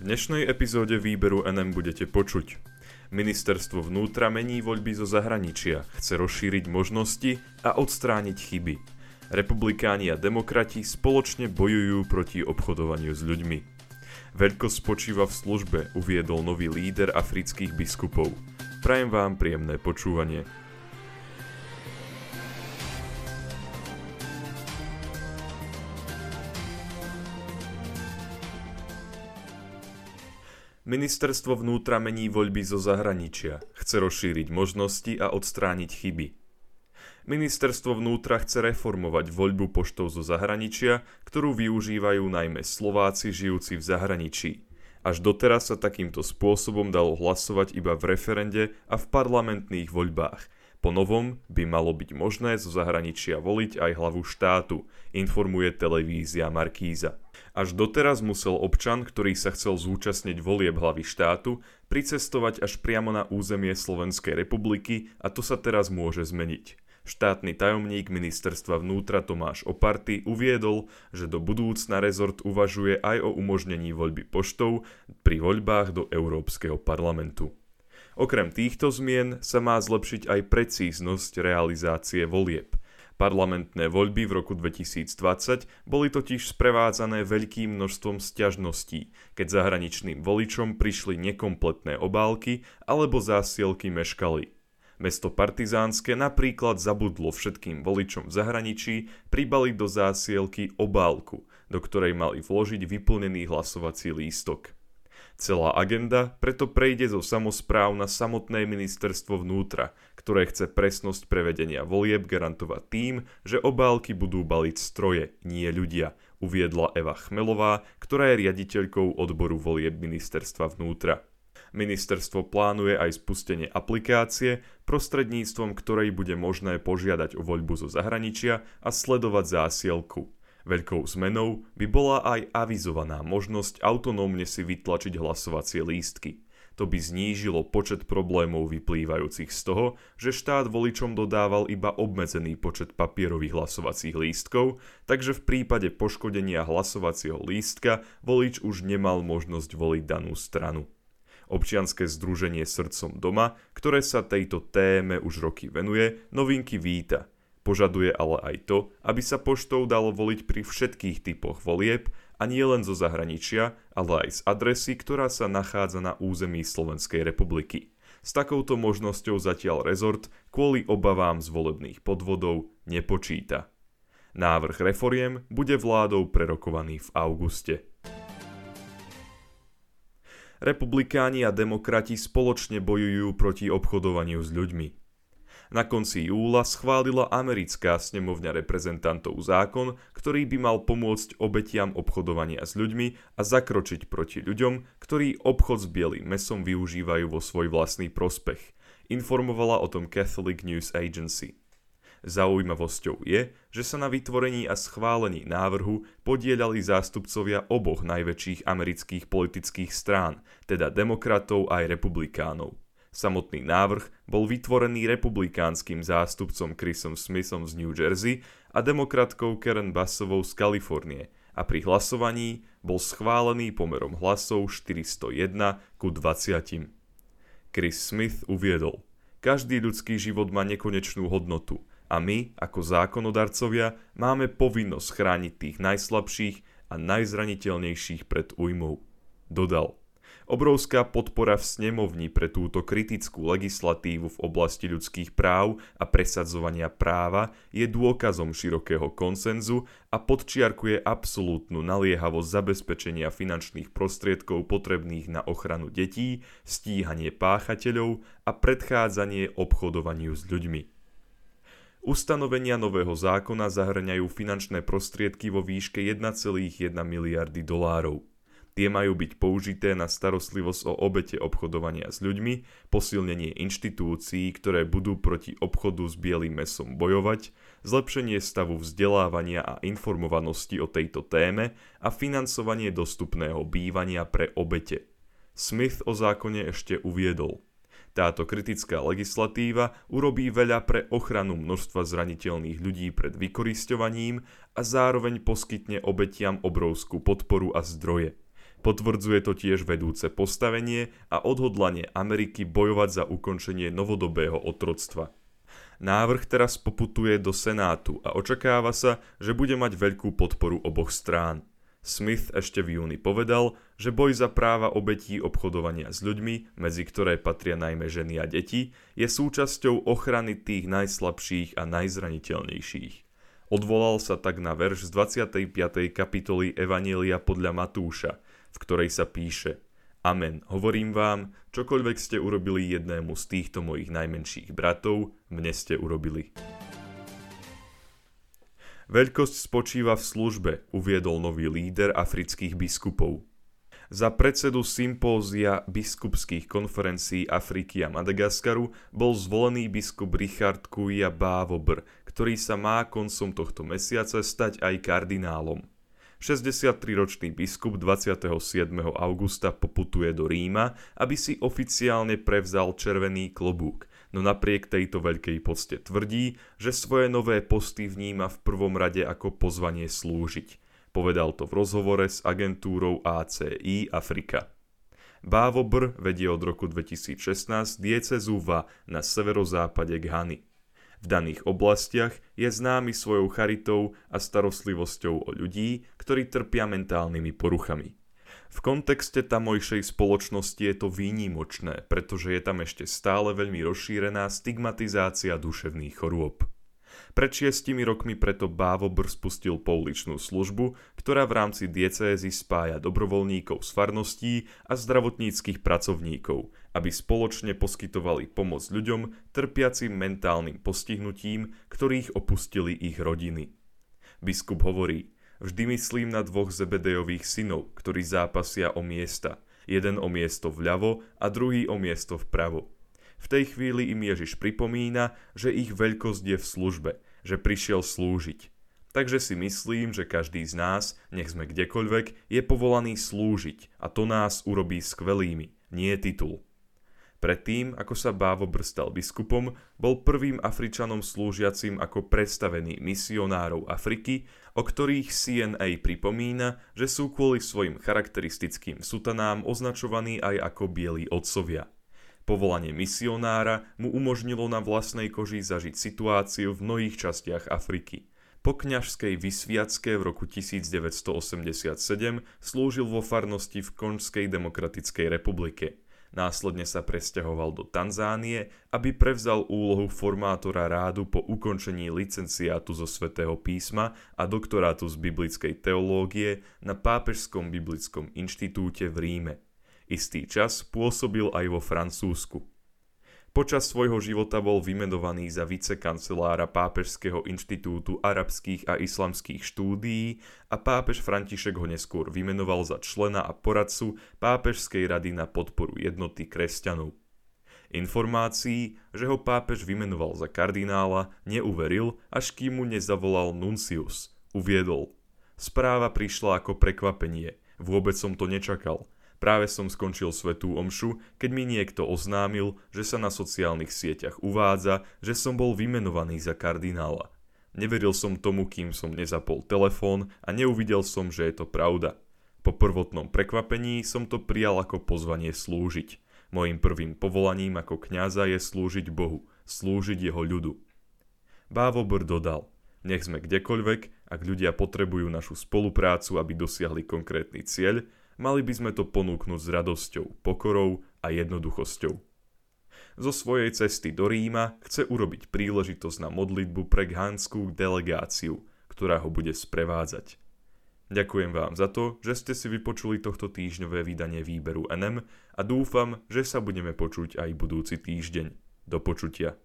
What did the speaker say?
Dnešnej epizóde výberu NM budete počuť. Ministerstvo vnútra mení voľby zo zahraničia, chce rozšíriť možnosti a odstrániť chyby. Republikáni a demokrati spoločne bojujú proti obchodovaniu s ľuďmi. Veľkosť spočíva v službe, uviedol nový líder afrických biskupov. Prajem vám príjemné počúvanie. Ministerstvo vnútra mení voľby zo zahraničia, chce rozšíriť možnosti a odstrániť chyby. Ministerstvo vnútra chce reformovať voľbu poštov zo zahraničia, ktorú využívajú najmä Slováci žijúci v zahraničí. Až doteraz sa takýmto spôsobom dalo hlasovať iba v referende a v parlamentných voľbách. Po novom by malo byť možné zo zahraničia voliť aj hlavu štátu, informuje televízia Markíza. Až doteraz musel občan, ktorý sa chcel zúčastniť volieb hlavy štátu, pricestovať až priamo na územie Slovenskej republiky a to sa teraz môže zmeniť. Štátny tajomník ministerstva vnútra Tomáš Oparty uviedol, že do budúcna rezort uvažuje aj o umožnení voľby poštou pri voľbách do Európskeho parlamentu. Okrem týchto zmien sa má zlepšiť aj precíznosť realizácie volieb. Parlamentné voľby v roku 2020 boli totiž sprevádzané veľkým množstvom sťažností, keď zahraničným voličom prišli nekompletné obálky alebo zásielky meškali. Mesto Partizánske napríklad zabudlo všetkým voličom v zahraničí pribaliť do zásielky obálku, do ktorej mali vložiť vyplnený hlasovací lístok. Celá agenda preto prejde zo samozpráv na samotné ministerstvo vnútra, ktoré chce presnosť prevedenia volieb garantovať tým, že obálky budú baliť stroje, nie ľudia, uviedla Eva Chmelová, ktorá je riaditeľkou odboru volieb ministerstva vnútra. Ministerstvo plánuje aj spustenie aplikácie, prostredníctvom ktorej bude možné požiadať o voľbu zo zahraničia a sledovať zásielku. Veľkou zmenou by bola aj avizovaná možnosť autonómne si vytlačiť hlasovacie lístky. To by znížilo počet problémov vyplývajúcich z toho, že štát voličom dodával iba obmedzený počet papierových hlasovacích lístkov, takže v prípade poškodenia hlasovacieho lístka volič už nemal možnosť voliť danú stranu. Občianske združenie Srdcom doma, ktoré sa tejto téme už roky venuje, novinky víta – Požaduje ale aj to, aby sa poštou dalo voliť pri všetkých typoch volieb a nie len zo zahraničia, ale aj z adresy, ktorá sa nachádza na území Slovenskej republiky. S takouto možnosťou zatiaľ rezort kvôli obavám z volebných podvodov nepočíta. Návrh reforiem bude vládou prerokovaný v auguste. Republikáni a demokrati spoločne bojujú proti obchodovaniu s ľuďmi. Na konci júla schválila americká snemovňa reprezentantov zákon, ktorý by mal pomôcť obetiam obchodovania s ľuďmi a zakročiť proti ľuďom, ktorí obchod s bielým mesom využívajú vo svoj vlastný prospech. Informovala o tom Catholic News Agency. Zaujímavosťou je, že sa na vytvorení a schválení návrhu podielali zástupcovia oboch najväčších amerických politických strán, teda demokratov aj republikánov. Samotný návrh bol vytvorený republikánskym zástupcom Chrisom Smithom z New Jersey a demokratkou Karen Bassovou z Kalifornie a pri hlasovaní bol schválený pomerom hlasov 401 ku 20. Chris Smith uviedol, každý ľudský život má nekonečnú hodnotu a my, ako zákonodarcovia, máme povinnosť chrániť tých najslabších a najzraniteľnejších pred újmou. Dodal, Obrovská podpora v snemovni pre túto kritickú legislatívu v oblasti ľudských práv a presadzovania práva je dôkazom širokého konsenzu a podčiarkuje absolútnu naliehavosť zabezpečenia finančných prostriedkov potrebných na ochranu detí, stíhanie páchateľov a predchádzanie obchodovaniu s ľuďmi. Ustanovenia nového zákona zahrňajú finančné prostriedky vo výške 1,1 miliardy dolárov. Tie majú byť použité na starostlivosť o obete obchodovania s ľuďmi, posilnenie inštitúcií, ktoré budú proti obchodu s bielým mesom bojovať, zlepšenie stavu vzdelávania a informovanosti o tejto téme a financovanie dostupného bývania pre obete. Smith o zákone ešte uviedol. Táto kritická legislatíva urobí veľa pre ochranu množstva zraniteľných ľudí pred vykoristovaním a zároveň poskytne obetiam obrovskú podporu a zdroje. Potvrdzuje to tiež vedúce postavenie a odhodlanie Ameriky bojovať za ukončenie novodobého otroctva. Návrh teraz poputuje do Senátu a očakáva sa, že bude mať veľkú podporu oboch strán. Smith ešte v júni povedal, že boj za práva obetí obchodovania s ľuďmi, medzi ktoré patria najmä ženy a deti, je súčasťou ochrany tých najslabších a najzraniteľnejších. Odvolal sa tak na verš z 25. kapitoly Evanielia podľa Matúša, v ktorej sa píše Amen, hovorím vám, čokoľvek ste urobili jednému z týchto mojich najmenších bratov, mne ste urobili. Veľkosť spočíva v službe, uviedol nový líder afrických biskupov. Za predsedu sympózia biskupských konferencií Afriky a Madagaskaru bol zvolený biskup Richard Kuja Bávobr, ktorý sa má koncom tohto mesiaca stať aj kardinálom. 63-ročný biskup 27. augusta poputuje do Ríma, aby si oficiálne prevzal červený klobúk no napriek tejto veľkej poste tvrdí, že svoje nové posty vníma v prvom rade ako pozvanie slúžiť. Povedal to v rozhovore s agentúrou ACI Afrika. Bávobr vedie od roku 2016 diecezu na severozápade Ghany. V daných oblastiach je známy svojou charitou a starostlivosťou o ľudí, ktorí trpia mentálnymi poruchami. V kontexte tamojšej spoločnosti je to výnimočné, pretože je tam ešte stále veľmi rozšírená stigmatizácia duševných chorôb. Pred šiestimi rokmi preto Bávobr spustil pouličnú službu, ktorá v rámci diecézy spája dobrovoľníkov z farností a zdravotníckých pracovníkov, aby spoločne poskytovali pomoc ľuďom trpiacim mentálnym postihnutím, ktorých opustili ich rodiny. Biskup hovorí – Vždy myslím na dvoch Zebedejových synov, ktorí zápasia o miesta. Jeden o miesto vľavo a druhý o miesto vpravo. V tej chvíli im Ježiš pripomína, že ich veľkosť je v službe, že prišiel slúžiť. Takže si myslím, že každý z nás, nech sme kdekoľvek, je povolaný slúžiť a to nás urobí skvelými, nie titul. Predtým, ako sa Bávo brstal biskupom, bol prvým Afričanom slúžiacim ako predstavený misionárov Afriky, o ktorých CNA pripomína, že sú kvôli svojim charakteristickým sutanám označovaní aj ako bieli otcovia. Povolanie misionára mu umožnilo na vlastnej koži zažiť situáciu v mnohých častiach Afriky. Po kňažskej vysviacke v roku 1987 slúžil vo farnosti v Konžskej demokratickej republike – Následne sa presťahoval do Tanzánie, aby prevzal úlohu formátora rádu po ukončení licenciátu zo svätého písma a doktorátu z biblickej teológie na Pápežskom biblickom inštitúte v Ríme. Istý čas pôsobil aj vo Francúzsku. Počas svojho života bol vymenovaný za vicekancelára Pápežského inštitútu arabských a islamských štúdií a pápež František ho neskôr vymenoval za člena a poradcu Pápežskej rady na podporu jednoty kresťanov. Informácií, že ho pápež vymenoval za kardinála, neuveril, až kým mu nezavolal Nuncius. Uviedol. Správa prišla ako prekvapenie. Vôbec som to nečakal. Práve som skončil svetú omšu, keď mi niekto oznámil, že sa na sociálnych sieťach uvádza, že som bol vymenovaný za kardinála. Neveril som tomu, kým som nezapol telefón a neuvidel som, že je to pravda. Po prvotnom prekvapení som to prijal ako pozvanie slúžiť. Mojím prvým povolaním ako kňaza je slúžiť Bohu, slúžiť jeho ľudu. Bávobr dodal, nech sme kdekoľvek, ak ľudia potrebujú našu spoluprácu, aby dosiahli konkrétny cieľ, mali by sme to ponúknuť s radosťou, pokorou a jednoduchosťou. Zo svojej cesty do Ríma chce urobiť príležitosť na modlitbu pre ghanskú delegáciu, ktorá ho bude sprevádzať. Ďakujem vám za to, že ste si vypočuli tohto týždňové vydanie výberu NM a dúfam, že sa budeme počuť aj budúci týždeň. Do počutia.